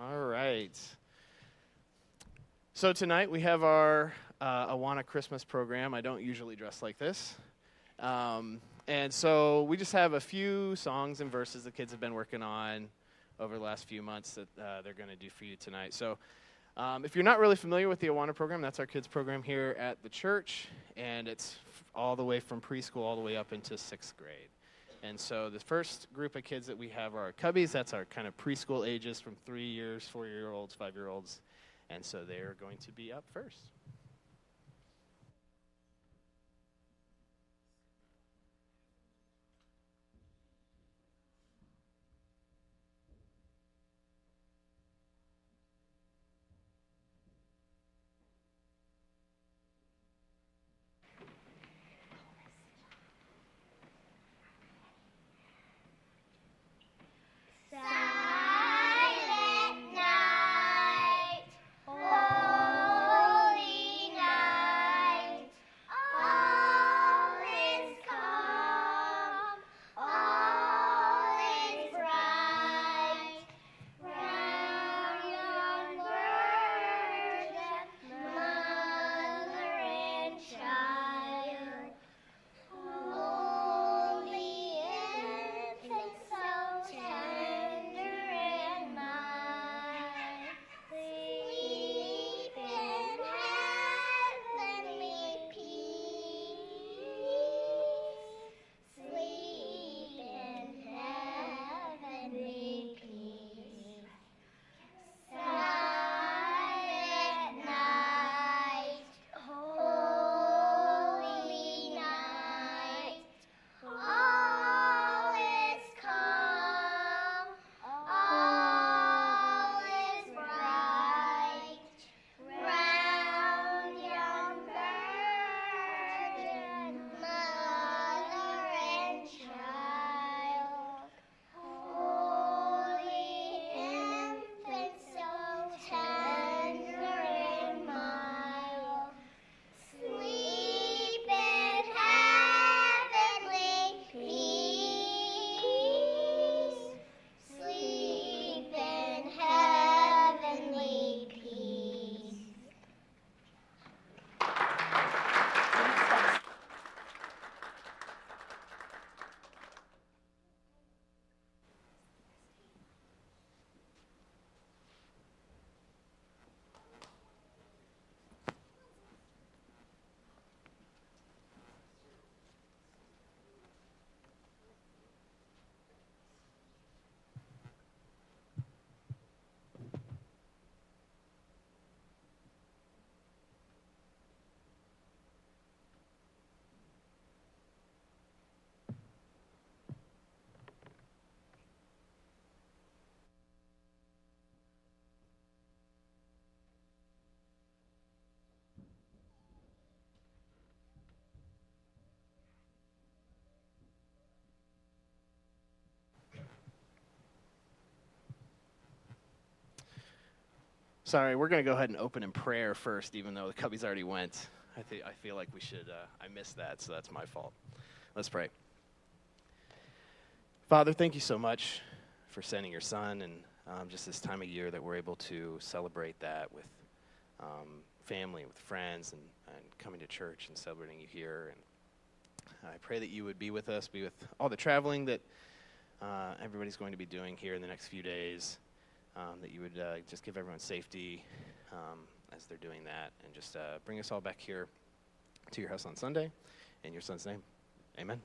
All right. So tonight we have our uh, Awana Christmas program. I don't usually dress like this. Um, and so we just have a few songs and verses the kids have been working on over the last few months that uh, they're going to do for you tonight. So um, if you're not really familiar with the Awana program, that's our kids program here at the church, and it's all the way from preschool all the way up into sixth grade. And so the first group of kids that we have are our cubbies. That's our kind of preschool ages from three years, four year olds, five year olds. And so they're going to be up first. Sorry, we're going to go ahead and open in prayer first, even though the Cubbies already went. I, th- I feel like we should, uh, I missed that, so that's my fault. Let's pray. Father, thank you so much for sending your son and um, just this time of year that we're able to celebrate that with um, family, with friends, and, and coming to church and celebrating you here. And I pray that you would be with us, be with all the traveling that uh, everybody's going to be doing here in the next few days um, that you would uh, just give everyone safety um, as they're doing that, and just uh, bring us all back here to your house on Sunday. In your son's name, amen.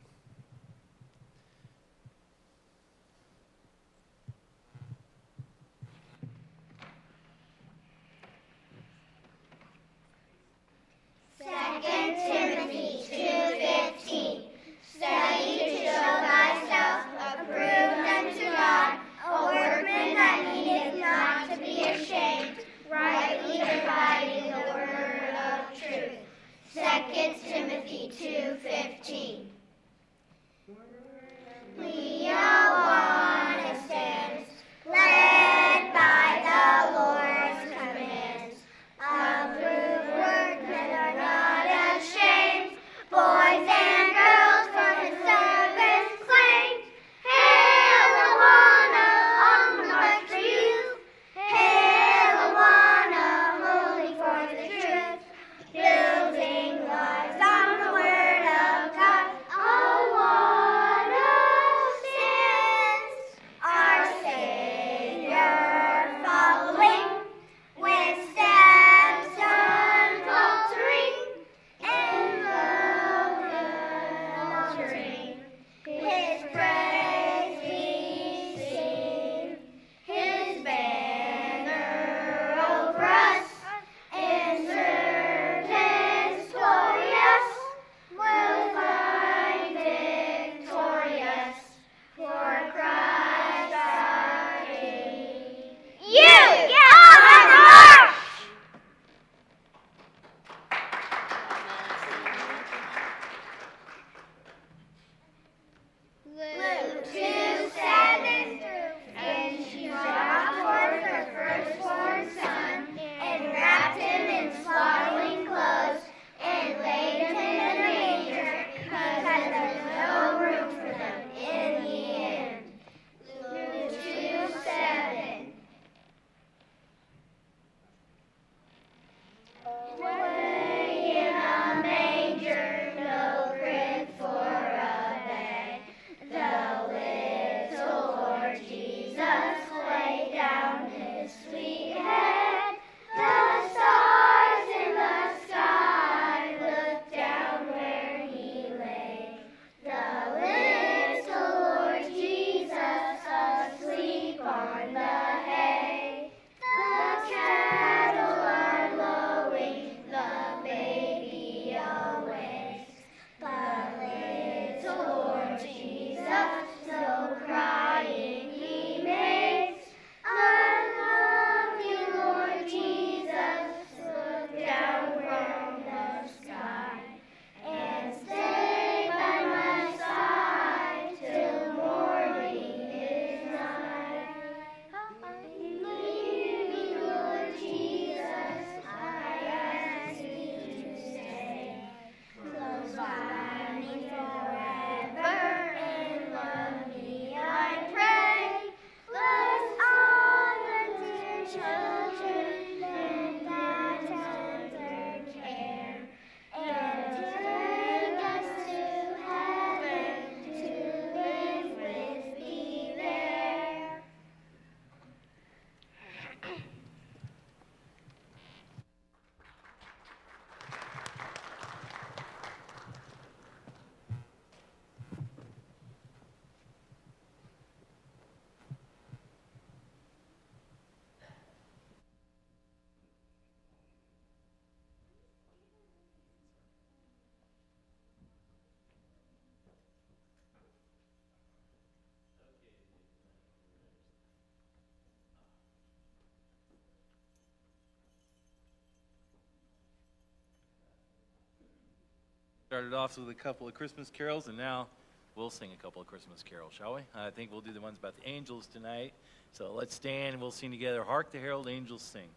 Started off with a couple of Christmas carols, and now we'll sing a couple of Christmas carols, shall we? I think we'll do the ones about the angels tonight. So let's stand and we'll sing together. Hark the herald angels sing.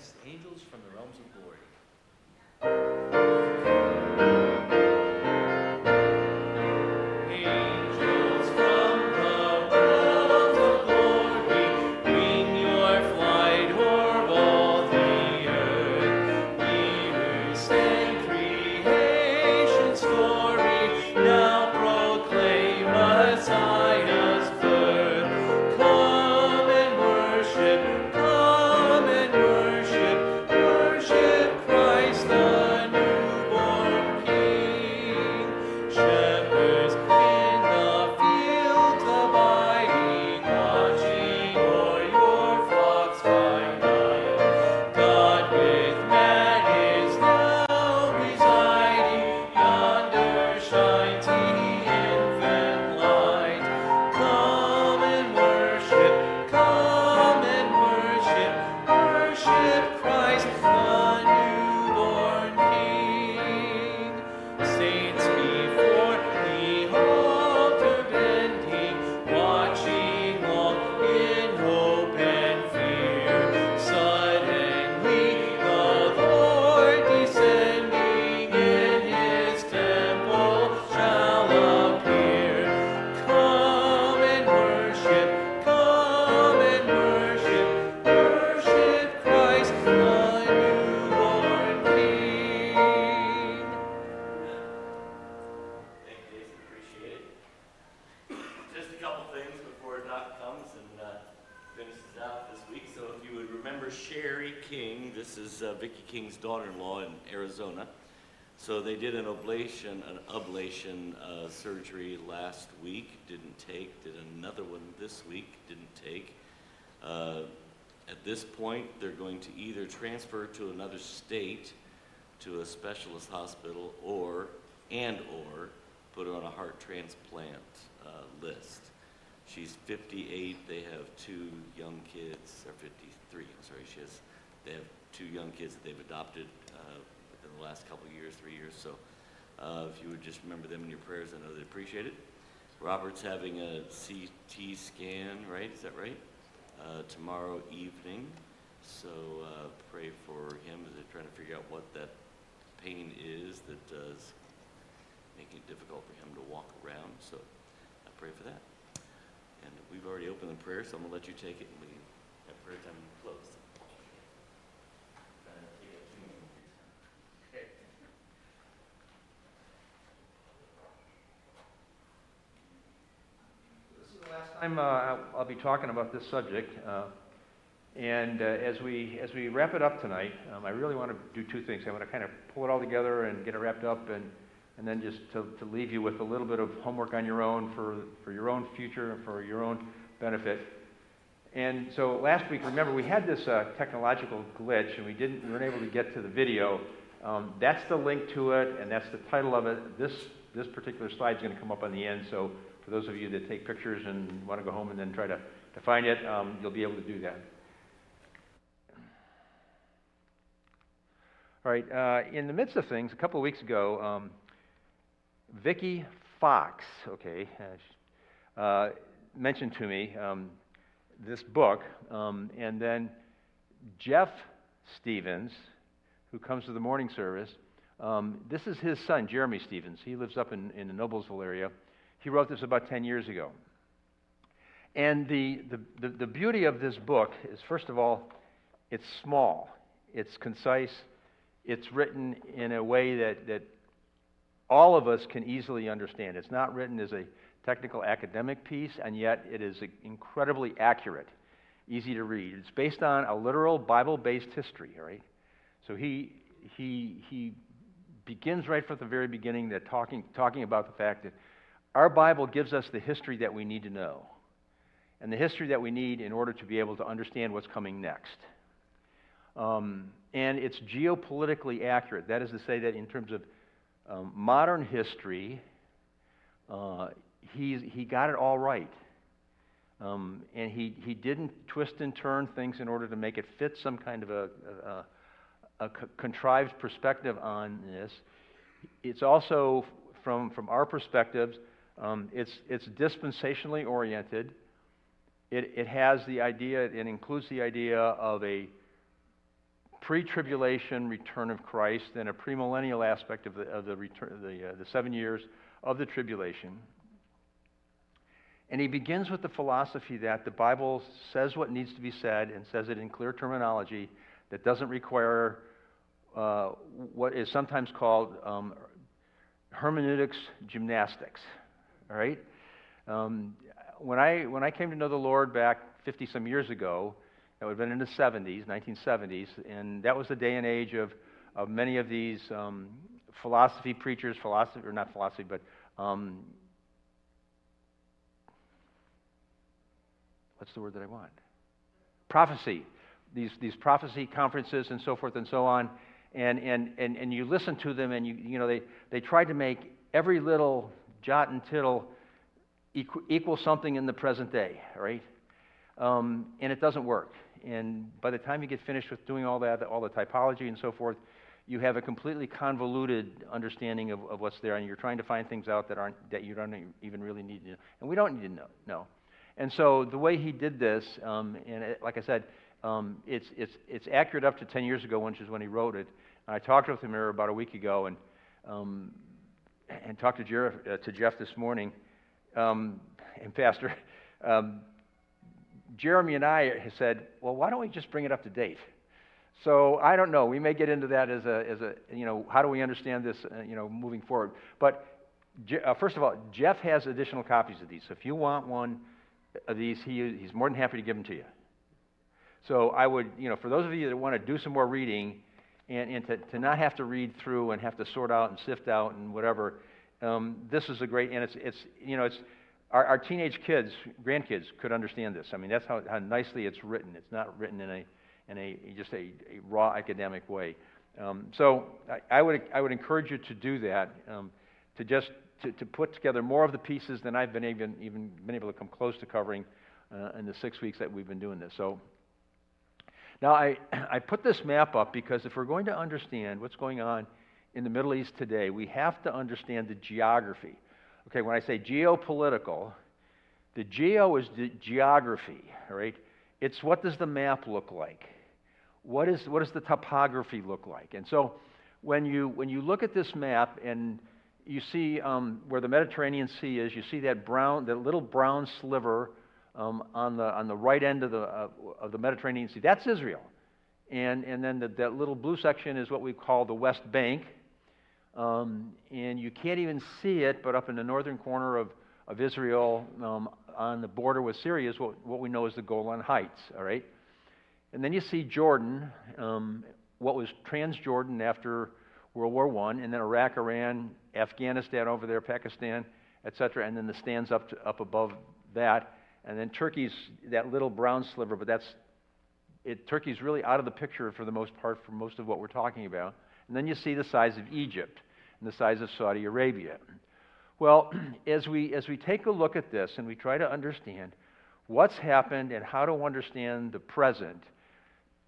against angels from the realms of glory. daughter-in-law in Arizona. So they did an ablation, an ablation uh, surgery last week, didn't take, did another one this week, didn't take. Uh, at this point, they're going to either transfer to another state to a specialist hospital or, and or, put her on a heart transplant uh, list. She's 58, they have two young kids, or 53, I'm sorry, she has, they have two young kids that they've adopted uh, within the last couple years, three years. So uh, if you would just remember them in your prayers, I know they'd appreciate it. Robert's having a CT scan, right? Is that right? Uh, tomorrow evening. So uh, pray for him as they're trying to figure out what that pain is that does making it difficult for him to walk around. So I pray for that. And we've already opened the prayer, so I'm going to let you take it and we have prayer time. Time uh, I'll- be talking about this subject. uh, And uh, as we, as we wrap it up tonight, um, I really want to do two things. I want to kind of pull it all together and get it wrapped up and, and then just to, to leave you with a little bit of homework on your own for, for your own future and for your own benefit. And so last week, remember, we had this uh, technological glitch and we didn't, we weren't able to get to the video. Um, that's the link to it and that's the title of it. This, this particular slide is going to come up on the end. So for those of you that take pictures and want to go home and then try to, to find it, um, you'll be able to do that. All right, uh, in the midst of things, a couple of weeks ago, um, Vicky Fox, okay, uh, mentioned to me um, this book, um, and then Jeff Stevens, who comes to the morning service, um, this is his son, Jeremy Stevens. He lives up in, in the Noblesville area. He wrote this about 10 years ago. And the, the, the, the beauty of this book is, first of all, it's small, it's concise, it's written in a way that, that all of us can easily understand. It's not written as a technical academic piece, and yet it is incredibly accurate, easy to read. It's based on a literal Bible based history, all right? So he, he, he begins right from the very beginning that talking, talking about the fact that our Bible gives us the history that we need to know, and the history that we need in order to be able to understand what's coming next. Um, and it's geopolitically accurate. That is to say, that in terms of um, modern history, uh, he got it all right. Um, and he, he didn't twist and turn things in order to make it fit some kind of a, a, a co- contrived perspective on this. It's also, from, from our perspectives, um, it's, it's dispensationally oriented. It, it has the idea, it includes the idea of a pre tribulation return of Christ and a premillennial aspect of the, of the, return, the, uh, the seven years of the tribulation. And he begins with the philosophy that the Bible says what needs to be said and says it in clear terminology that doesn't require uh, what is sometimes called um, hermeneutics gymnastics. All right? Um, when, I, when I came to know the Lord back 50 some years ago, that would have been in the 70s, 1970s, and that was the day and age of, of many of these um, philosophy preachers, philosophy, or not philosophy, but um, what's the word that I want? Prophecy. These, these prophecy conferences and so forth and so on. And, and, and, and you listen to them, and you, you know, they, they try to make every little jot and tittle equal, something in the present day, right? Um, and it doesn't work. And by the time you get finished with doing all that, all the typology and so forth, you have a completely convoluted understanding of, of what's there, and you're trying to find things out that aren't that you don't even really need to know. And we don't need to know. No. And so the way he did this, um, and it, like I said, um, it's, it's, it's accurate up to 10 years ago, which is when he wrote it. And I talked with him about a week ago, and um, and talked to, Jeff, uh, to Jeff this morning. Um, and Pastor, um, Jeremy and I said, well, why don't we just bring it up to date? So I don't know. We may get into that as a, as a you know, how do we understand this, uh, you know, moving forward. But uh, first of all, Jeff has additional copies of these. So if you want one of these, he, he's more than happy to give them to you. So I would, you know, for those of you that want to do some more reading and, and to, to not have to read through and have to sort out and sift out and whatever, um, this is a great, and it's, it's you know, it's, our, our teenage kids, grandkids could understand this. I mean, that's how, how nicely it's written. It's not written in a, in a just a, a raw academic way. Um, so I, I, would, I would encourage you to do that, um, to just to, to put together more of the pieces than I've been even, even been able to come close to covering uh, in the six weeks that we've been doing this. So now I, I put this map up because if we're going to understand what's going on in the Middle East today, we have to understand the geography. Okay, when I say geopolitical, the geo is the geography, all right? It's what does the map look like? What, is, what does the topography look like? And so when you, when you look at this map and you see um, where the Mediterranean Sea is, you see that brown, that little brown sliver um, on, the, on the right end of the, uh, of the Mediterranean Sea. That's Israel. And, and then the, that little blue section is what we call the West Bank. Um, and you can't even see it, but up in the northern corner of, of Israel, um, on the border with Syria, is what, what we know as the Golan Heights, all right? And then you see Jordan, um, what was Transjordan after World War I, and then Iraq, Iran, Afghanistan over there, Pakistan, etc., and then the stands up, to, up above that. And then Turkey's that little brown sliver, but that's it, Turkey's really out of the picture for the most part for most of what we're talking about. And then you see the size of Egypt and the size of Saudi Arabia. Well, as we, as we take a look at this and we try to understand what's happened and how to understand the present,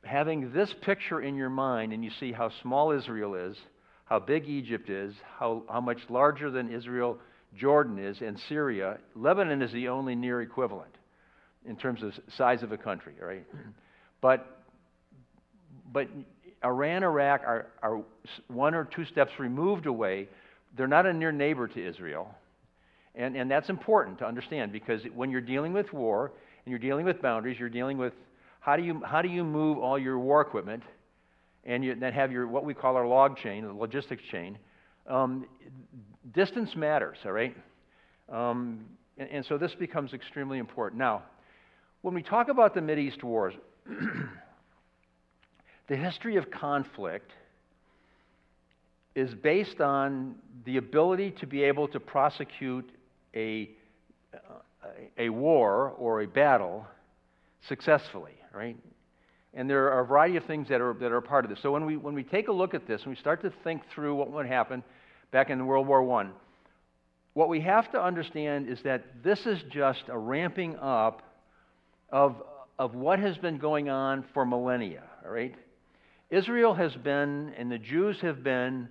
having this picture in your mind and you see how small Israel is, how big Egypt is, how, how much larger than Israel Jordan is, and Syria, Lebanon is the only near equivalent in terms of size of a country, right? But, but Iran, Iraq are, are one or two steps removed away. They're not a near neighbor to Israel. And, and that's important to understand because when you're dealing with war and you're dealing with boundaries, you're dealing with how do you, how do you move all your war equipment and you then have your what we call our log chain, the logistics chain. Um, distance matters, all right? Um, and, and so this becomes extremely important. Now, when we talk about the East wars, the history of conflict is based on the ability to be able to prosecute a, a war or a battle successfully, right? And there are a variety of things that are, that are part of this. So when we, when we take a look at this and we start to think through what would happen back in World War I, what we have to understand is that this is just a ramping up of, of what has been going on for millennia, all right? Israel has been, and the Jews have been,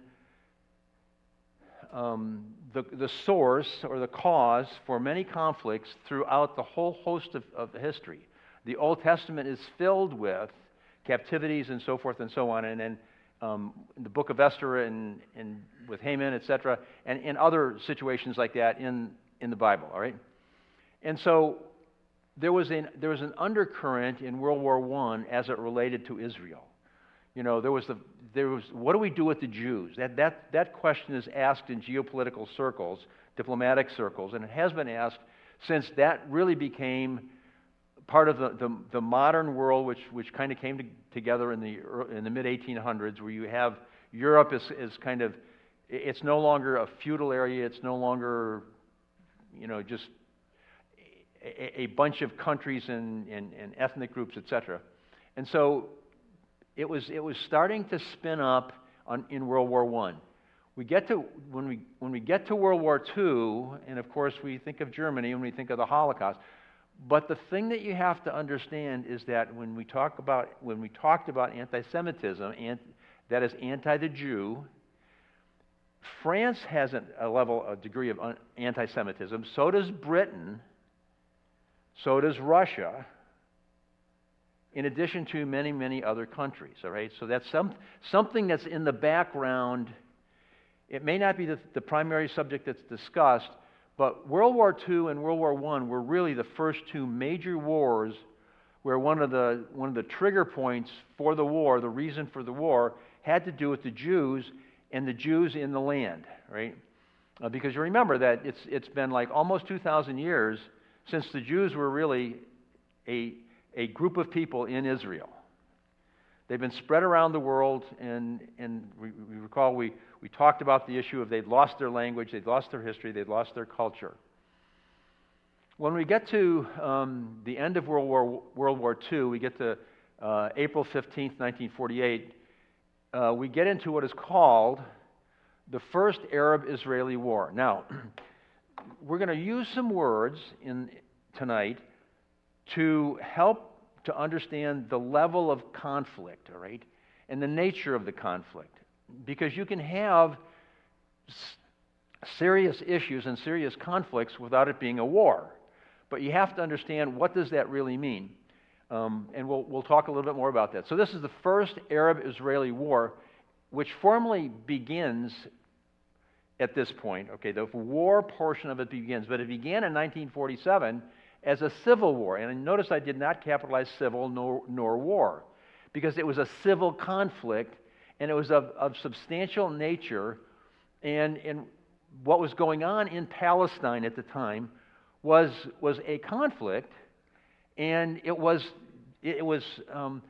um, the, the source or the cause for many conflicts throughout the whole host of, of history. The Old Testament is filled with captivities and so forth and so on, and then um, the book of Esther and, and with Haman, etc., and, and other situations like that in, in the Bible, all right? And so there was, an, there was an undercurrent in World War I as it related to Israel. You know, there was, the, there was what do we do with the Jews? That, that, that question is asked in geopolitical circles, diplomatic circles, and it has been asked since that really became part of the, the, the modern world, which, which kind of came to, together in the, in the mid 1800s, where you have Europe is, is kind of, it's no longer a feudal area, it's no longer, you know, just a, a bunch of countries and, and, and ethnic groups, etc. And so it was, it was starting to spin up on, in World War I. We get to, when, we, when we get to World War II, and of course we think of Germany when we think of the Holocaust, but the thing that you have to understand is that when we talk about when we talked about anti-Semitism, and that is anti the Jew, France has a, level, a degree of anti-Semitism. So does Britain. So does Russia. In addition to many, many other countries. All right. So that's some, something that's in the background. It may not be the, the primary subject that's discussed, but World War II and World War I were really the first two major wars where one of, the, one of the trigger points for the war, the reason for the war, had to do with the Jews and the Jews in the land, right? Uh, because you remember that it's, it's been like almost 2,000 years since the Jews were really a, a group of people in Israel. They've been spread around the world, and, and we, we recall we, we talked about the issue of they'd lost their language, they'd lost their history, they'd lost their culture. When we get to um, the end of World War, World War II, we get to uh, April 15, 1948, uh, we get into what is called the First Arab Israeli War. Now, we're going to use some words in, tonight to help to understand the level of conflict, all right, and the nature of the conflict because you can have serious issues and serious conflicts without it being a war. But you have to understand what does that really mean. Um, and we'll, we'll talk a little bit more about that. So, this is the first Arab Israeli war, which formally begins at this point. Okay, the war portion of it begins, but it began in 1947 as a civil war. And notice I did not capitalize civil nor, nor war, because it was a civil conflict and it was of, of substantial nature. And, and what was going on in Palestine at the time was, was a conflict and it was it was um,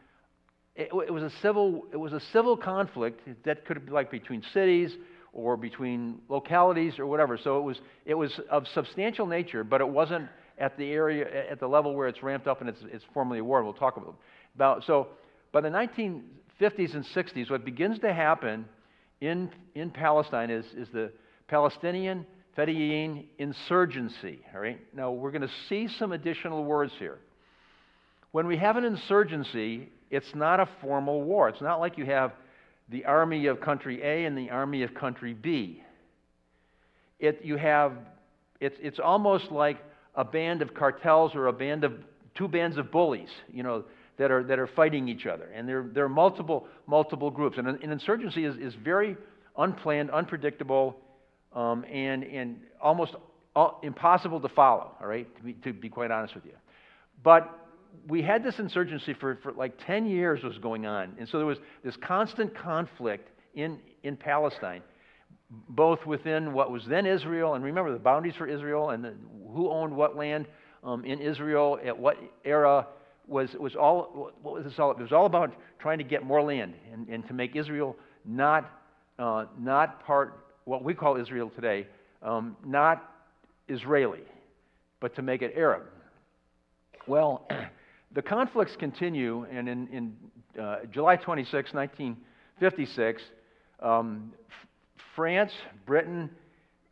it, it, was a civil it was a civil conflict that could be like between cities or between localities or whatever. So it was it was of substantial nature, but it wasn't at the area at the level where it's ramped up and it's it's formally a war. We'll talk about about so by the 1950s and 60s, what begins to happen in in Palestine is is the Palestinian Fedayeen insurgency. All right. Now we're going to see some additional words here. When we have an insurgency, it's not a formal war. It's not like you have the army of country A and the army of country B. It, you have, it's, it's almost like a band of cartels or a band of two bands of bullies, you know, that are, that are fighting each other. And there, there are multiple, multiple groups. And an, insurgency is, is very unplanned, unpredictable, um, and, and almost impossible to follow, all right, to be, to be quite honest with you. But we had this insurgency for, for like 10 years was going on. And so there was this constant conflict in, in Palestine, both within what was then Israel, and remember the boundaries for Israel and the, who owned what land um, in Israel at what era was, was all, what was this all? It was all about trying to get more land and, and to make Israel not, uh, not part, what we call Israel today, um, not Israeli, but to make it Arab. Well, the conflicts continue, and in, in uh, July 26, 1956, um, France, Britain,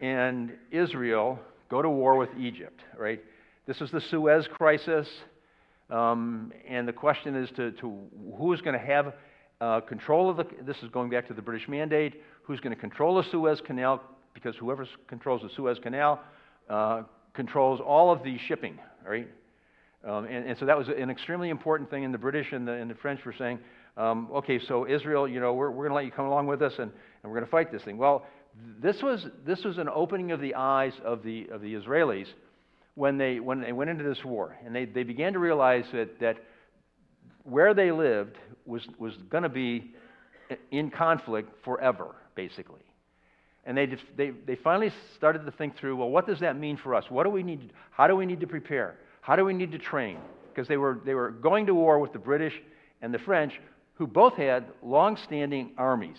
and Israel go to war with Egypt, right? This is the Suez Crisis, um, and the question is to, to who is going to have uh, control of the, this is going back to the British Mandate, who's going to control the Suez Canal, because whoever controls the Suez Canal uh, controls all of the shipping, right? Um, and, and, so that was an extremely important thing, and the British and the, and the French were saying, um, okay, so Israel, you know, we're, we're going to let you come along with us, and, and we're going to fight this thing. Well, this was, this was an opening of the eyes of the, of the Israelis when they, when they went into this war. And they, they began to realize that, that where they lived was, was going to be in conflict forever, basically. And they, they, they finally started to think through well, what does that mean for us? What do we need, how do we need to prepare? How do we need to train? Because they were, they were going to war with the British and the French, who both had long standing armies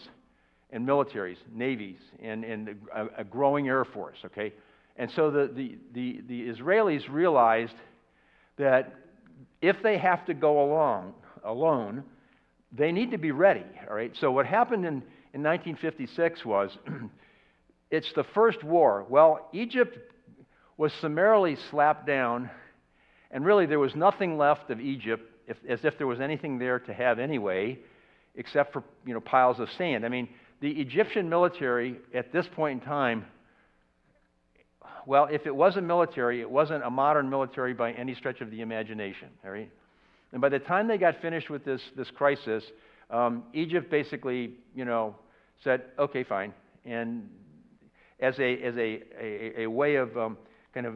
and militaries, navies, and, and a, a, growing air force, okay? And so the, the, the, the Israelis realized that if they have to go along alone, they need to be ready, all right? So what happened in, in 1956 was it's the first war. Well, Egypt was summarily slapped down and really, there was nothing left of Egypt, if, as if there was anything there to have anyway, except for you know, piles of sand. I mean, the Egyptian military at this point in time, well, if it was a military, it wasn't a modern military by any stretch of the imagination. And by the time they got finished with this, this crisis, um, Egypt basically, you know, said, okay, fine. And as a, as a, a, a way of um, kind of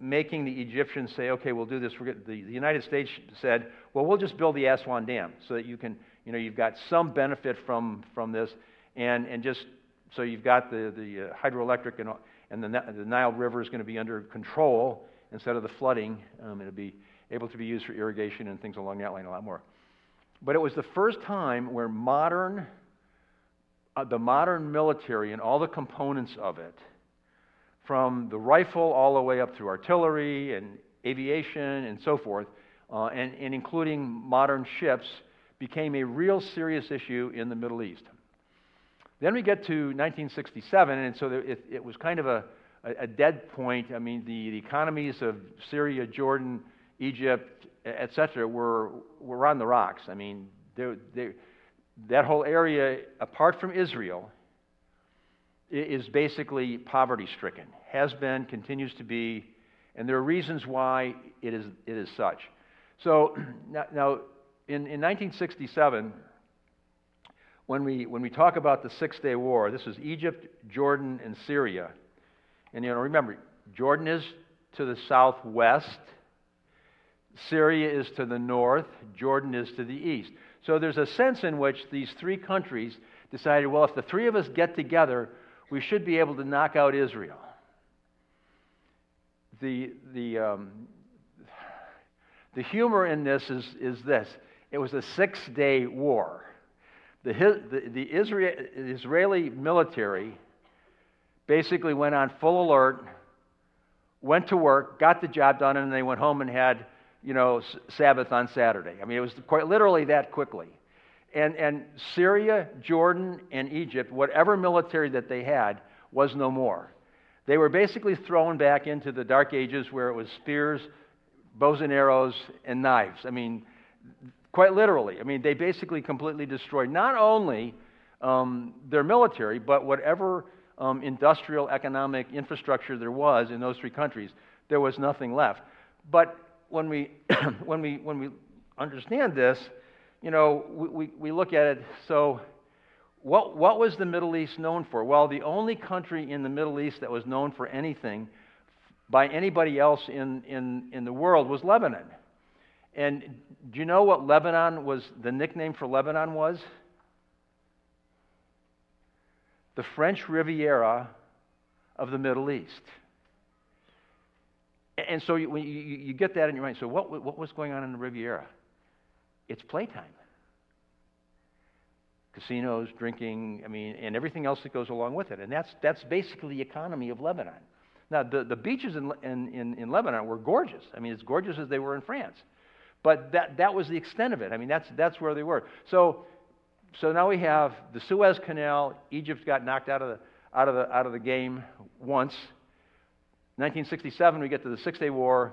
making the Egyptians say, okay, we'll do this. The, the United States said, well, we'll just build the Aswan Dam so that you can, you know, you've got some benefit from, from this. And, and just so you've got the, the uh, hydroelectric and, and the, the Nile River is going to be under control instead of the flooding. Um, it'll be able to be used for irrigation and things along that line a lot more. But it was the first time where modern, uh, the modern military and all the components of it – from the rifle all the way up through artillery and aviation and so forth, uh, and, and including modern ships, became a real serious issue in the Middle East. Then we get to 1967, and so it, it was kind of a, a, dead point. I mean, the, the economies of Syria, Jordan, Egypt, etc., were, were on the rocks. I mean, they, they, that whole area, apart from Israel, is basically poverty stricken, has been, continues to be, and there are reasons why it is, it is such. So now, now in, in 1967, when we, when we talk about the Six Day War, this is Egypt, Jordan, and Syria. And you know, remember, Jordan is to the southwest, Syria is to the north, Jordan is to the east. So there's a sense in which these three countries decided, well, if the three of us get together, we should be able to knock out Israel. The, the, um, the humor in this is, is this it was a six day war. The, the, the Israel, Israeli military basically went on full alert, went to work, got the job done, and they went home and had, you know, Sabbath on Saturday. I mean, it was quite literally that quickly. And, and Syria, Jordan, and Egypt, whatever military that they had, was no more. They were basically thrown back into the Dark Ages where it was spears, bows and arrows, and knives. I mean, quite literally. I mean, they basically completely destroyed not only um, their military, but whatever um, industrial economic infrastructure there was in those three countries. There was nothing left. But when we, when we, when we understand this, you know, we, we, we look at it, so what, what was the Middle East known for? Well, the only country in the Middle East that was known for anything by anybody else in, in, in the world was Lebanon. And do you know what Lebanon was, the nickname for Lebanon was? The French Riviera of the Middle East. And so you, you, you get that in your mind. So, what, what was going on in the Riviera? It's playtime. Casinos, drinking, I mean, and everything else that goes along with it. And that's, that's basically the economy of Lebanon. Now, the, the beaches in, in, in, in Lebanon were gorgeous. I mean, as gorgeous as they were in France. But that, that was the extent of it. I mean, that's, that's where they were. So, so now we have the Suez Canal. Egypt got knocked out of the, out of the, out of the game once. 1967, we get to the Six Day War.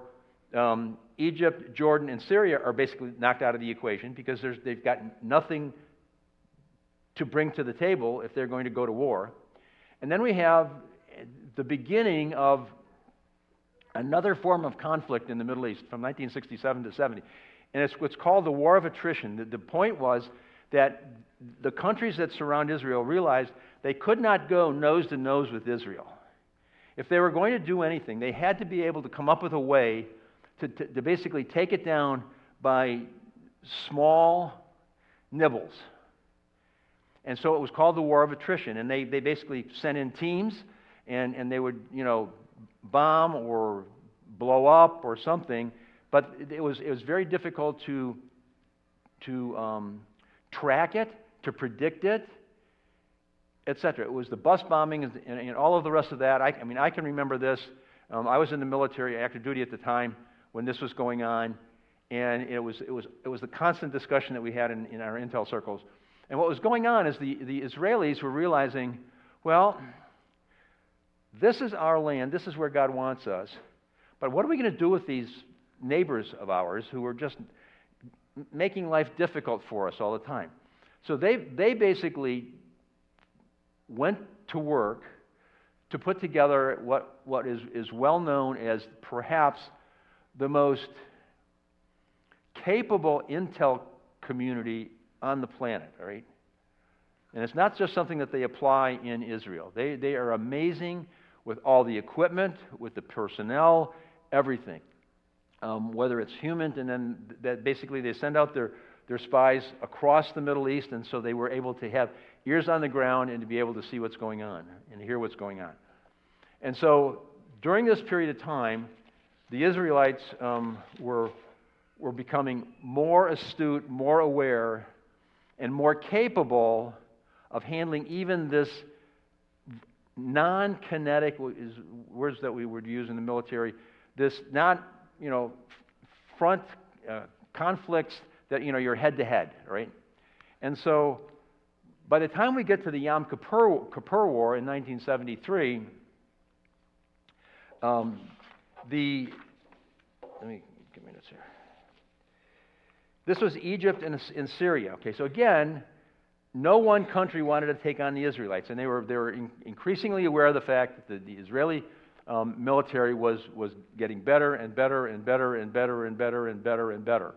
Um, Egypt, Jordan, and Syria are basically knocked out of the equation because they've got nothing to bring to the table if they're going to go to war. And then we have the beginning of another form of conflict in the Middle East from 1967 to 70. And it's what's called the War of Attrition. The, the point was that the countries that surround Israel realized they could not go nose to nose with Israel. If they were going to do anything, they had to be able to come up with a way to, to, to basically take it down by small nibbles. And so it was called the War of Attrition. And they, they basically sent in teams, and, and they would, you know, bomb or blow up or something. But it was, it was very difficult to, to um, track it, to predict it, etc. It was the bus bombing and, and, all of the rest of that. I, I mean, I can remember this. Um, I was in the military, active duty at the time when this was going on, and it was, it was, it was the constant discussion that we had in, in our intel circles. And what was going on is the, the Israelis were realizing, well, this is our land, this is where God wants us, but what are we going to do with these neighbors of ours who are just making life difficult for us all the time? So they, they basically went to work to put together what, what is, is well known as perhaps the most capable intel community on the planet, right? And it's not just something that they apply in Israel. They, they are amazing with all the equipment, with the personnel, everything. Um, whether it's human, and then that basically they send out their, their spies across the Middle East, and so they were able to have ears on the ground and to be able to see what's going on and hear what's going on. And so during this period of time, the Israelites um, were, were becoming more astute, more aware, and more capable of handling even this non-kinetic is words that we would use in the military. This not, you know, front uh, conflicts that you know you're head to head, right? And so, by the time we get to the Yom Kippur, Kippur War in 1973, um, the let me give me minutes here. This was Egypt and, and Syria. Okay, so again, no one country wanted to take on the Israelites, and they were, they were in, increasingly aware of the fact that the, Israeli um, military was, was getting better and better and better and better and better and better and better,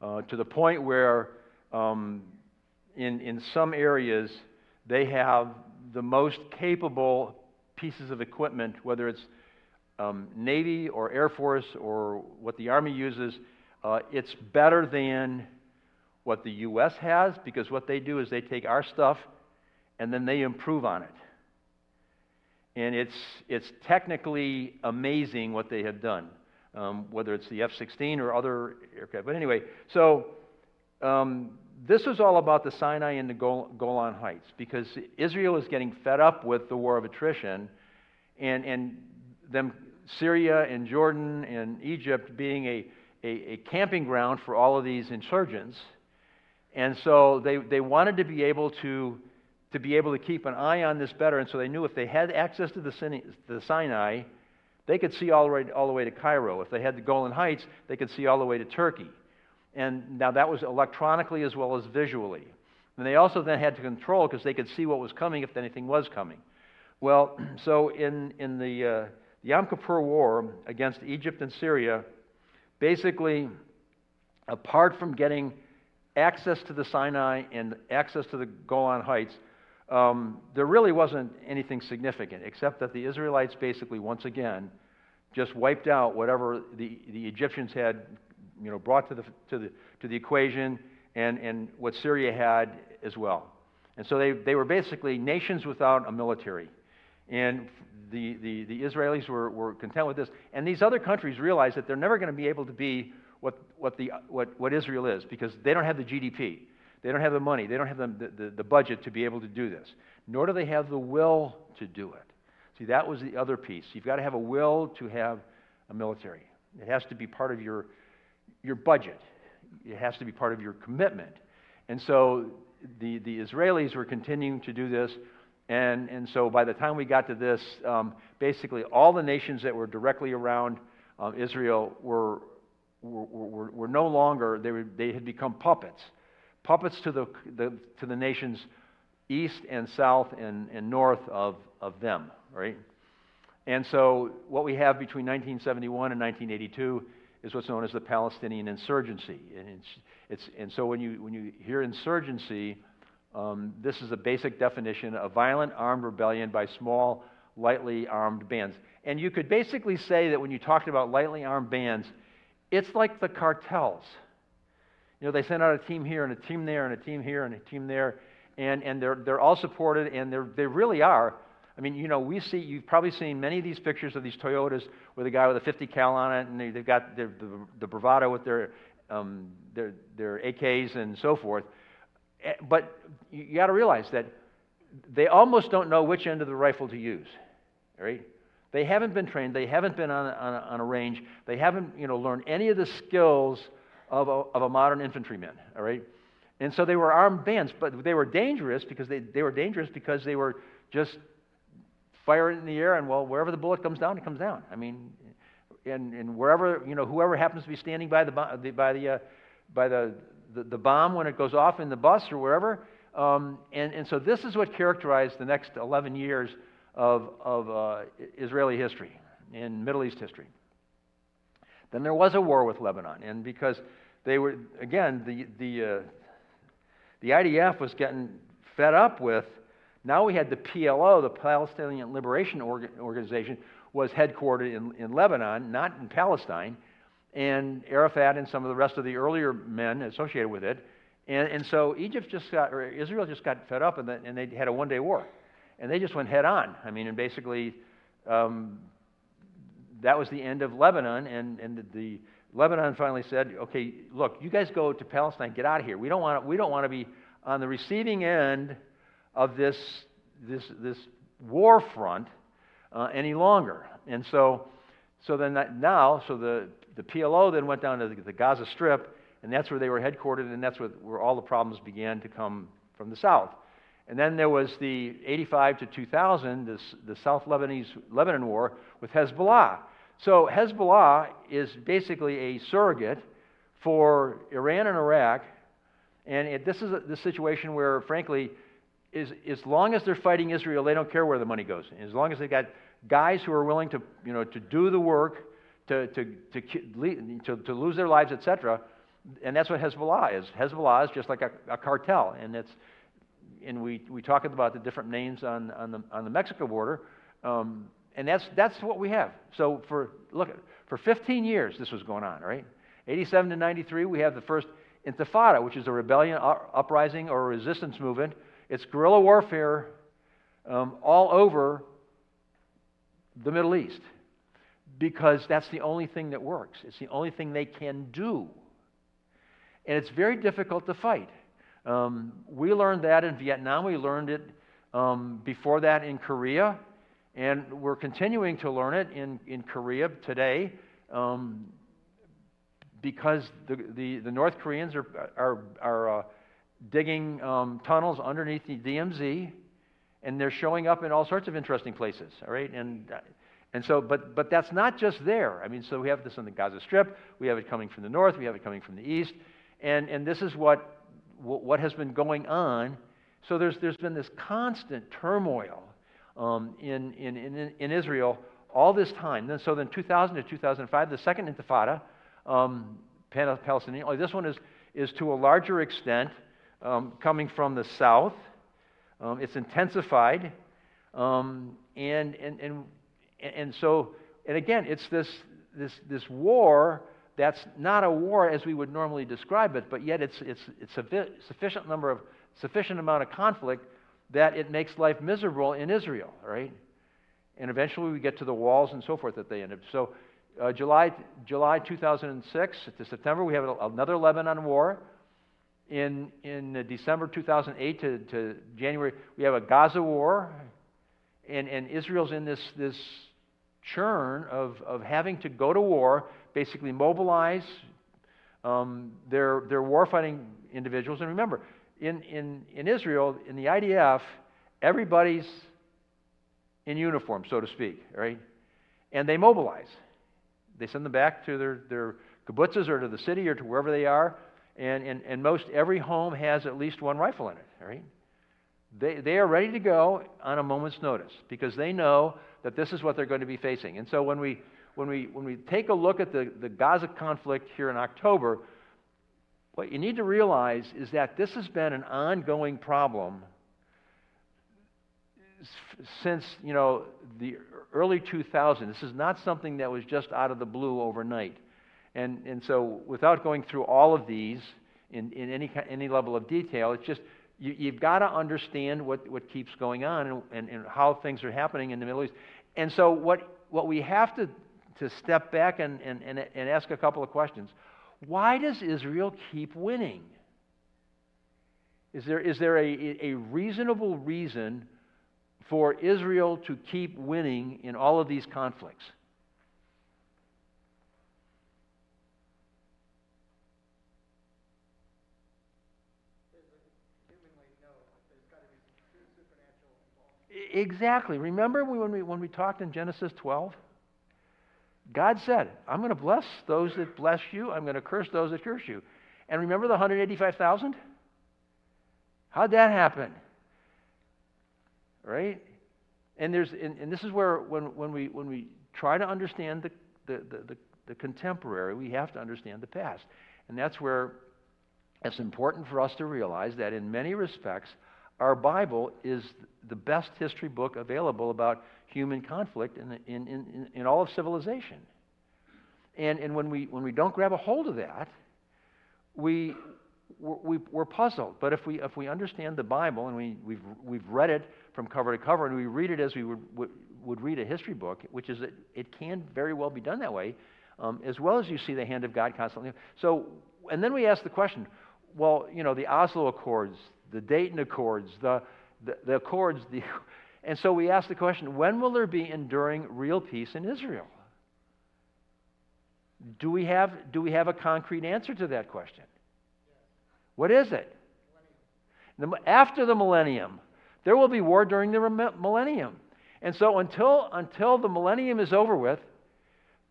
uh, to the point where um, in, in some areas they have the most capable pieces of equipment, whether it's um, Navy or Air Force or what the Army uses, uh, it's better than what the U.S. has because what they do is they take our stuff and then they improve on it. And it's, it's technically amazing what they have done, um, whether it's the F 16 or other aircraft. But anyway, so um, this is all about the Sinai and the Golan Heights because Israel is getting fed up with the war of attrition and, and them, Syria and Jordan and Egypt being a, a, a camping ground for all of these insurgents. And so they, they wanted to be able to, to be able to keep an eye on this better. And so they knew if they had access to the, the Sinai, they could see all the, way, all the way to Cairo. If they had the Golan Heights, they could see all the way to Turkey. And now that was electronically as well as visually. And they also then had to control because they could see what was coming if anything was coming. Well, so in, in the, uh, the Yom Kippur War against Egypt and Syria, basically, apart from getting access to the Sinai and access to the Golan Heights, um, there really wasn't anything significant, except that the Israelites basically, once again, just wiped out whatever the, the Egyptians had you know, brought to the, to the, to the equation and, and what Syria had as well. And so they, they were basically nations without a military. And the, the, the Israelis were, were content with this. And these other countries realized that they're never going to be able to be what, what, the, what, what Israel is because they don't have the GDP. They don't have the money. They don't have the, the, the budget to be able to do this. Nor do they have the will to do it. See, that was the other piece. You've got to have a will to have a military. It has to be part of your, your budget, it has to be part of your commitment. And so the, the Israelis were continuing to do this. And, and so by the time we got to this, um, basically all the nations that were directly around um, Israel were, were, were, were, no longer, they, were, they had become puppets. Puppets to the, the, to the nations east and south and, and north of, of them, right? And so what we have between 1971 and 1982 is what's known as the Palestinian insurgency. And, it's, it's, and so when you, when you hear insurgency, um, this is a basic definition of violent armed rebellion by small, lightly armed bands. And you could basically say that when you talked about lightly armed bands, it's like the cartels. You know, they send out a team here and a team there and a team here and a team there, and, and they're, they're all supported, and they're, they really are I mean, you know, we see, you've probably seen many of these pictures of these Toyotas with a guy with a 50 cal on it, and they, have got the, the, the, bravado with their, um, their, their AKs and so forth. Eh, but you, you got to realize that they almost don't know which end of the rifle to use, right? They haven't been trained. They haven't been on a, on on a range. They haven't, you know, learned any of the skills of a, of a modern infantryman, all right? And so they were armed bands, but they were dangerous because they, they were dangerous because they were just firing in the air, and well, wherever the bullet comes down, it comes down. I mean, and, and wherever, you know, whoever happens to be standing by the, by the, uh, by the, the, the, bomb when it goes off in the bus or wherever. Um, and, and so this is what characterized the next 11 years of, of uh, Israeli history in Middle East history. Then there was a war with Lebanon, and because they were, again, the, the, uh, the IDF was getting fed up with now we had the PLO, the Palestinian Liberation Organization, was headquartered in, in Lebanon, not in Palestine, and Arafat and some of the rest of the earlier men associated with it. And, and so Egypt just got, or Israel just got fed up, and, the, and they had a one day war. And they just went head on. I mean, and basically, um, that was the end of Lebanon, and, and the, the Lebanon finally said, okay, look, you guys go to Palestine, get out of here. We don't want, we don't want to be on the receiving end of this, this, this war front uh, any longer. And so, so then now, so the, the PLO then went down to the, the, Gaza Strip, and that's where they were headquartered, and that's where, where all the problems began to come from the south. And then there was the 85 to 2000, this, the South Lebanese Lebanon War with Hezbollah. So Hezbollah is basically a surrogate for Iran and Iraq And it, this is a, the situation where, frankly, is, as long as they're fighting Israel, they don't care where the money goes. As long as they've got guys who are willing to, you know, to do the work, to, to, to, to, to lose their lives, etc., and that's what Hezbollah is. Hezbollah is just like a, a cartel, and it's, and we, we talk about the different names on, on, the, on the Mexico border, um, and that's, that's what we have. So for, look, for 15 years this was going on, right? 87 to 93, we have the first Intifada, which is a rebellion, uprising, or resistance movement. It's guerrilla warfare um, all over the Middle East because that's the only thing that works. It's the only thing they can do. And it's very difficult to fight. Um, we learned that in Vietnam. We learned it um, before that in Korea. And we're continuing to learn it in, in Korea today um, because the, the, the, North Koreans are, are, are uh, digging um, tunnels underneath the DMZ, and they're showing up in all sorts of interesting places, all right? And, and so, but, but that's not just there. I mean, so we have this on the Gaza Strip, we have it coming from the north, we have it coming from the east, and, and this is what, what has been going on. So there's, there's been this constant turmoil um, in, in, in, in, Israel all this time. Then, so then 2000 to 2005, the second intifada, um, Palestinian, this one is, is to a larger extent um, coming from the south. Um, it's intensified. Um, and, and, and, and so, and again, it's this, this, this war that's not a war as we would normally describe it, but yet it's, it's, it's a sufficient number of, sufficient amount of conflict that it makes life miserable in Israel, right? And eventually we get to the walls and so forth that they end up. So, uh, July, July 2006 to September, we have another Lebanon war. In, in December 2008 to, to January, we have a Gaza war. And, and Israel's in this, this churn of, of having to go to war, basically mobilize um, their, their warfighting individuals. And remember, in, in, in Israel, in the IDF, everybody's in uniform, so to speak, right? And they mobilize. They send them back to their, their kibbutzes or to the city or to wherever they are. And, and, and most every home has at least one rifle in it, right? They, they are ready to go on a moment's notice because they know that this is what they're going to be facing. And so when we, when we, when we take a look at the, the Gaza conflict here in October, what you need to realize is that this has been an ongoing problem since you know the early 2000s. This is not something that was just out of the blue overnight. And, and so, without going through all of these in, in any, any level of detail, it's just you, have got to understand what, what keeps going on and, and, and how things are happening in the Middle East. And so, what, what we have to, to step back and, and, and, and ask a couple of questions why does Israel keep winning? Is there, is there a, a reasonable reason for Israel to keep winning in all of these conflicts? Exactly. Remember when we, when we talked in Genesis 12? God said, I'm going to bless those that bless you, I'm going to curse those that curse you. And remember the 185,000? How'd that happen? Right? And, there's, and, and, this is where, when, when, we, when we try to understand the, the, the, the, the contemporary, we have to understand the past. And that's where it's important for us to realize that in many respects, our Bible is the best history book available about human conflict in, in, in, in all of civilization. And, and when, we, when we don't grab a hold of that, we, we, we're puzzled. But if we, if we understand the Bible and we, we've, we've read it from cover to cover and we read it as we would, would, would read a history book, which is that it can very well be done that way, um, as well as you see the hand of God constantly. So, and then we ask the question well, you know, the Oslo Accords, the Dayton Accords, the, the, the Accords, the, and so we ask the question when will there be enduring real peace in Israel? Do we have, do we have a concrete answer to that question? What is it? After the millennium, there will be war during the millennium. And so until, until the millennium is over with,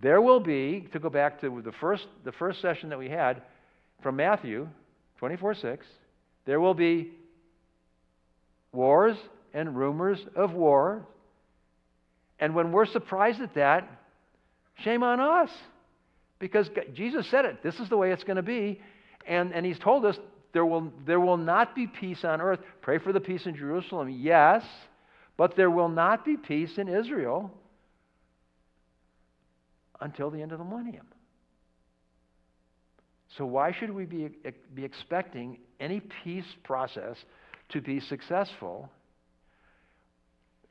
there will be, to go back to the first, the first session that we had from Matthew 24 6, There will be wars and rumors of war. And when we're surprised at that, shame on us. Because Jesus said it. This is the way it's going to be. And, and he's told us there will, there will not be peace on earth. Pray for the peace in Jerusalem, yes, but there will not be peace in Israel until the end of the millennium. So, why should we be, be expecting any peace process to be successful?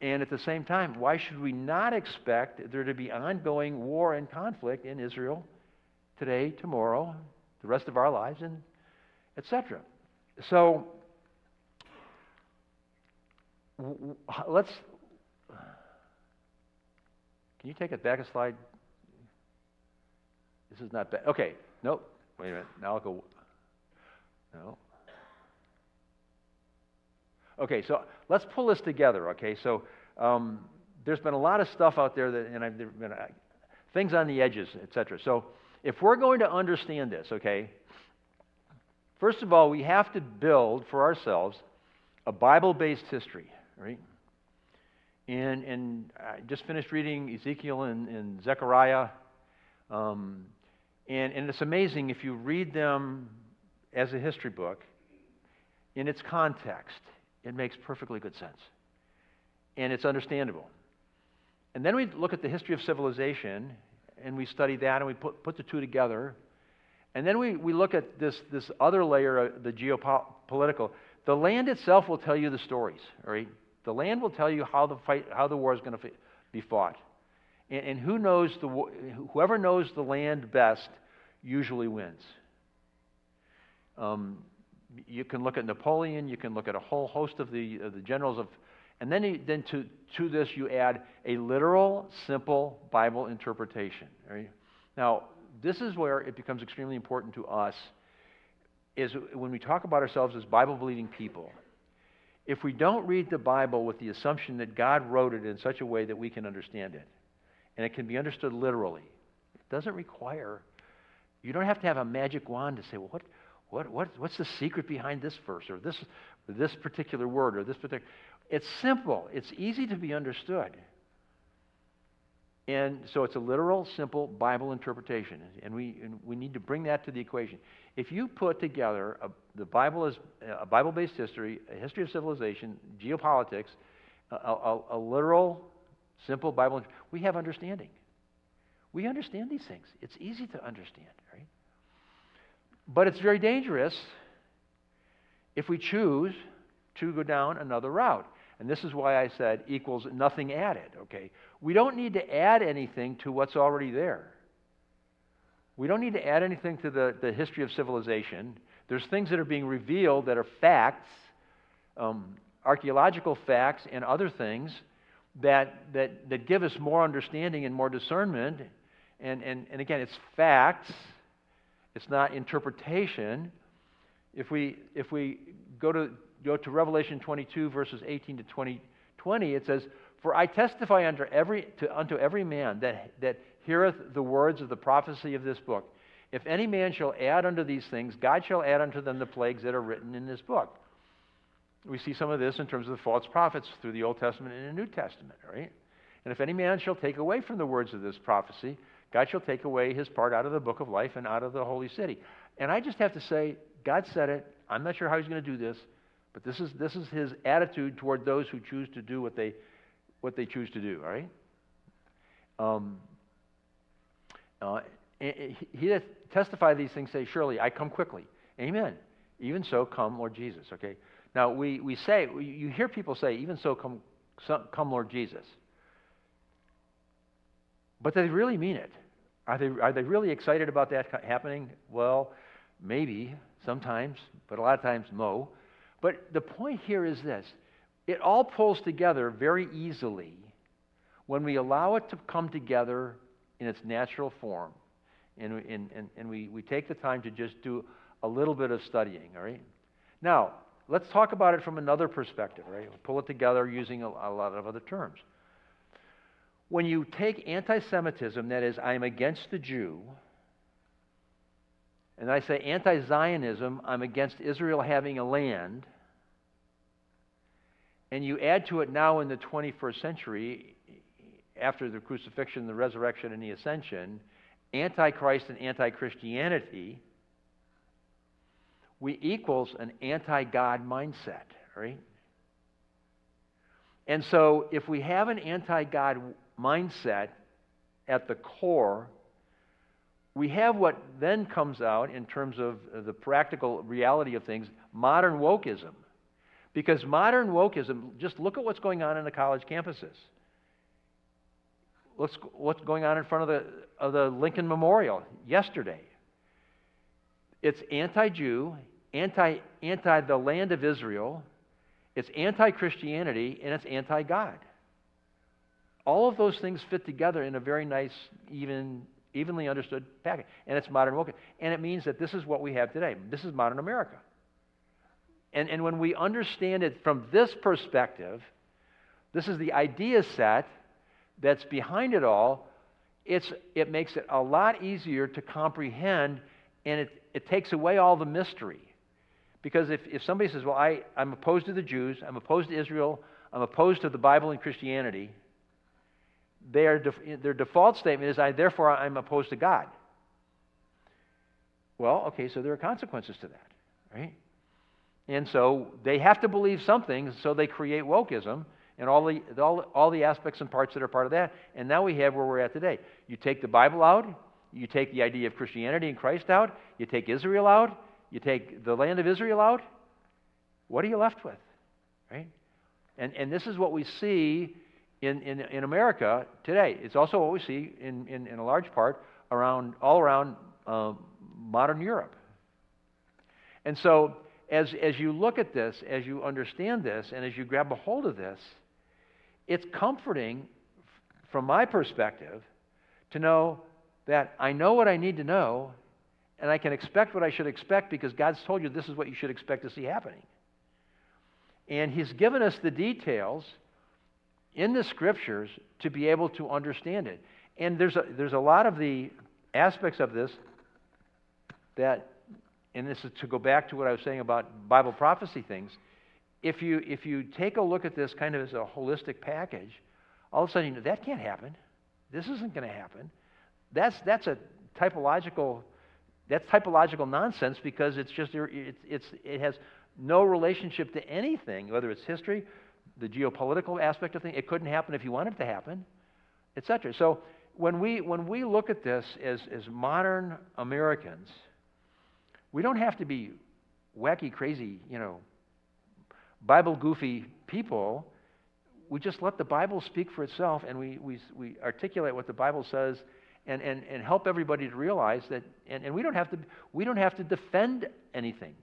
And at the same time, why should we not expect there to be ongoing war and conflict in Israel today, tomorrow, the rest of our lives, and etc.? So, let's. Can you take it back a slide? This is not bad. Okay, nope. Wait a minute. Now I'll go. No. Okay, so let's pull this together. Okay, so um, there's been a lot of stuff out there that, and I've been uh, things on the edges, etc. So if we're going to understand this, okay, first of all, we have to build for ourselves a Bible-based history, right? And, and I just finished reading Ezekiel and, and Zechariah. Um, and, and it's amazing if you read them as a history book in its context, it makes perfectly good sense. And it's understandable. And then we look at the history of civilization and we study that and we put, put the two together. And then we, we look at this, this other layer, of the geopolitical. The land itself will tell you the stories, right? The land will tell you how the, fight, how the war is going to be fought. And, and who knows the, whoever knows the land best usually wins. Um, you can look at Napoleon, you can look at a whole host of the, of the generals of, and then, you, then to, to this you add a literal, simple Bible interpretation. Right? Now, this is where it becomes extremely important to us is when we talk about ourselves as Bible believing people. If we don't read the Bible with the assumption that God wrote it in such a way that we can understand it, and it can be understood literally, it doesn't require you don't have to have a magic wand to say, well, what, what, what, what's the secret behind this verse or this, this particular word or this particular. It's simple, it's easy to be understood. And so it's a literal, simple Bible interpretation. And we, and we need to bring that to the equation. If you put together a, the Bible as a Bible based history, a history of civilization, geopolitics, a, a, a literal, simple Bible, we have understanding. We understand these things. It's easy to understand, right? But it's very dangerous if we choose to go down another route. And this is why I said equals nothing added, okay? We don't need to add anything to what's already there. We don't need to add anything to the, the history of civilization. There's things that are being revealed that are facts, um, archaeological facts, and other things that, that, that give us more understanding and more discernment and, and, and again, it's facts, it's not interpretation. If we, if we go, to, go to Revelation 22, verses 18 to 20, 20 it says, For I testify unto every, to, unto every man that, that heareth the words of the prophecy of this book. If any man shall add unto these things, God shall add unto them the plagues that are written in this book. We see some of this in terms of the false prophets through the Old Testament and the New Testament, right? And if any man shall take away from the words of this prophecy, God shall take away his part out of the book of life and out of the holy city. And I just have to say, God said it. I'm not sure how he's going to do this, but this is, this is his attitude toward those who choose to do what they, what they choose to do, all right? Um, uh, he that testify these things say, Surely I come quickly. Amen. Even so, come, Lord Jesus. Okay. Now we, we say you hear people say, Even so, come, come, Lord Jesus. But do they really mean it? Are they, are they really excited about that happening? Well, maybe, sometimes, but a lot of times, no. But the point here is this it all pulls together very easily when we allow it to come together in its natural form. And, and, and, we, we take the time to just do a little bit of studying, all right? Now, let's talk about it from another perspective, right? We'll pull it together using a, a lot of other terms when you take anti Semitism, that is, I'm against the Jew, and I say anti Zionism, I'm against Israel having a land, and you add to it now in the 21st century, after the crucifixion, the resurrection, and the ascension, antichrist and anti Christianity, we equals an anti God mindset, right? And so if we have an anti God mindset at the core, we have what then comes out in terms of the practical reality of things modern wokeism. Because modern wokeism, just look at what's going on in the college campuses. What's, what's going on in front of the, of the Lincoln Memorial yesterday? It's anti Jew, anti, anti the land of Israel, it's anti Christianity, and it's anti God. All of those things fit together in a very nice, even, evenly understood package. And it's modern woke. And it means that this is what we have today. This is modern America. And, and when we understand it from this perspective, this is the idea set that's behind it all. It's, it makes it a lot easier to comprehend, and it, it takes away all the mystery. Because if, if somebody says, Well, I, I'm opposed to the Jews, I'm opposed to Israel, I'm opposed to the Bible and Christianity, their, their default statement is, I, therefore, I'm opposed to God. Well, okay, so there are consequences to that, right? And so they have to believe something, so they create wokeism and all the, all, all the aspects and parts that are part of that. And now we have where we're at today. You take the Bible out, you take the idea of Christianity and Christ out, you take Israel out, you take the land of Israel out, what are you left with? Right? And, and this is what we see in, in, in America today. It's also what we see in, in, in a large part around, all around uh, modern Europe. And so, as, as you look at this, as you understand this, and as you grab a hold of this, it's comforting from my perspective to know that I know what I need to know and I can expect what I should expect because God's told you this is what you should expect to see happening. And He's given us the details in the scriptures to be able to understand it. And there's a, there's a lot of the aspects of this that, and this is to go back to what I was saying about Bible prophecy things. If you, if you take a look at this kind of as a holistic package, all of a sudden you know, that can't happen. This isn't going to happen. That's, that's a typological that's typological nonsense because it's just it's, it's, it has no relationship to anything, whether it's history, the geopolitical aspect of things. It couldn't happen if you wanted it to happen, etc. So when we when we look at this as as modern Americans, we don't have to be wacky, crazy, you know, Bible goofy people. We just let the Bible speak for itself, and we we we articulate what the Bible says and, and, and help everybody to realize that, and, and we, don't have to, we don't have to defend anything.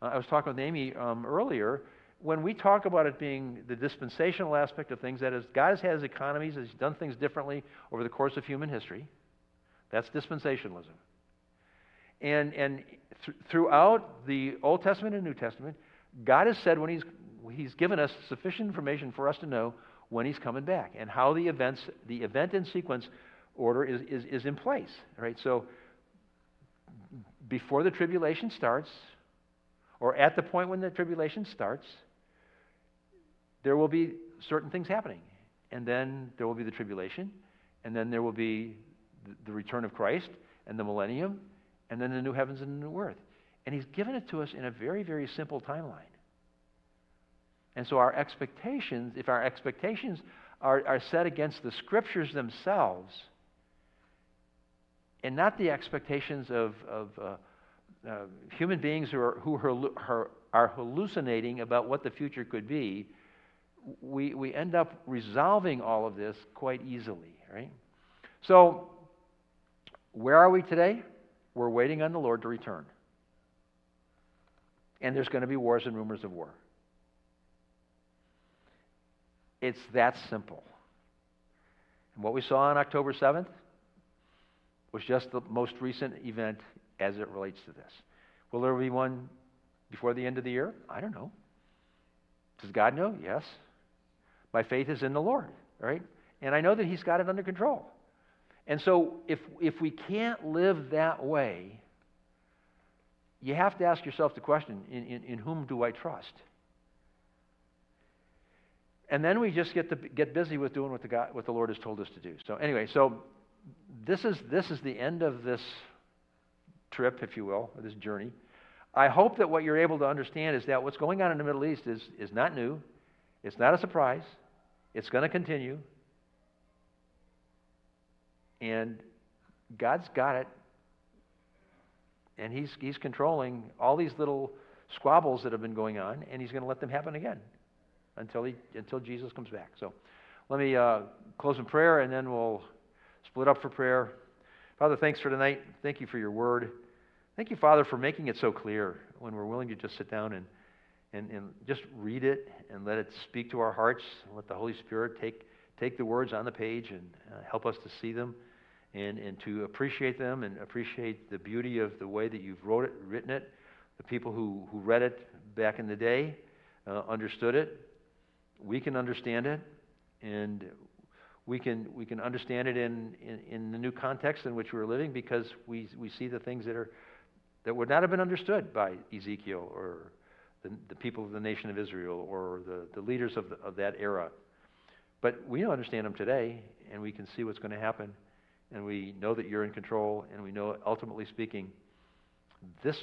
Uh, I was talking with Amy um, earlier. When we talk about it being the dispensational aspect of things, that is, God has had his economies, has done things differently over the course of human history. That's dispensationalism. And, and th- throughout the Old Testament and New Testament, God has said when he's, he's given us sufficient information for us to know when He's coming back and how the events, the event and sequence order is, is, is in place. Right? So before the tribulation starts, or at the point when the tribulation starts, there will be certain things happening. And then there will be the tribulation, and then there will be the return of Christ and the millennium, and then the new heavens and the new earth. And He's given it to us in a very, very simple timeline. And so our expectations, if our expectations are, are set against the scriptures themselves, and not the expectations of, of uh, uh, human beings who, are, who are, hallucinating about what the future could be, we, we end up resolving all of this quite easily, right? So, where are we today? We're waiting on the Lord to return. And there's going to be wars and rumors of war. It's that simple. And what we saw on October 7th was just the most recent event as it relates to this. Will there be one before the end of the year? I don't know. Does God know? Yes. My faith is in the Lord, right? And I know that He's got it under control. And so if, if we can't live that way, you have to ask yourself the question in, in, in whom do I trust? And then we just get to get busy with doing what the, God, what the Lord has told us to do. So, anyway, so this is, this is the end of this trip, if you will, this journey. I hope that what you're able to understand is that what's going on in the Middle East is, is not new, it's not a surprise, it's going to continue. And God's got it. And he's, he's controlling all these little squabbles that have been going on, and he's going to let them happen again until, he, until Jesus comes back. So let me uh, close in prayer, and then we'll split up for prayer. Father, thanks for tonight. Thank you for your word. Thank you, Father, for making it so clear when we're willing to just sit down and, and, and just read it and let it speak to our hearts. Let the Holy Spirit take, take the words on the page and uh, help us to see them and, and to appreciate them and appreciate the beauty of the way that you've wrote it, written it. The people who, who read it back in the day uh, understood it. We can understand it, and we can, we can understand it in, in, in the new context in which we're living because we, we see the things that, are, that would not have been understood by Ezekiel or the, the people of the nation of Israel or the, the leaders of, the, of that era. But we understand them today, and we can see what's going to happen and we know that you're in control, and we know, ultimately speaking, this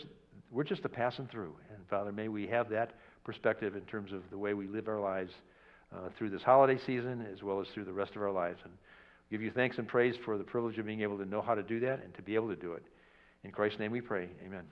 we're just a passing through. And Father, may we have that perspective in terms of the way we live our lives uh, through this holiday season as well as through the rest of our lives. And give you thanks and praise for the privilege of being able to know how to do that and to be able to do it. In Christ's name we pray. Amen.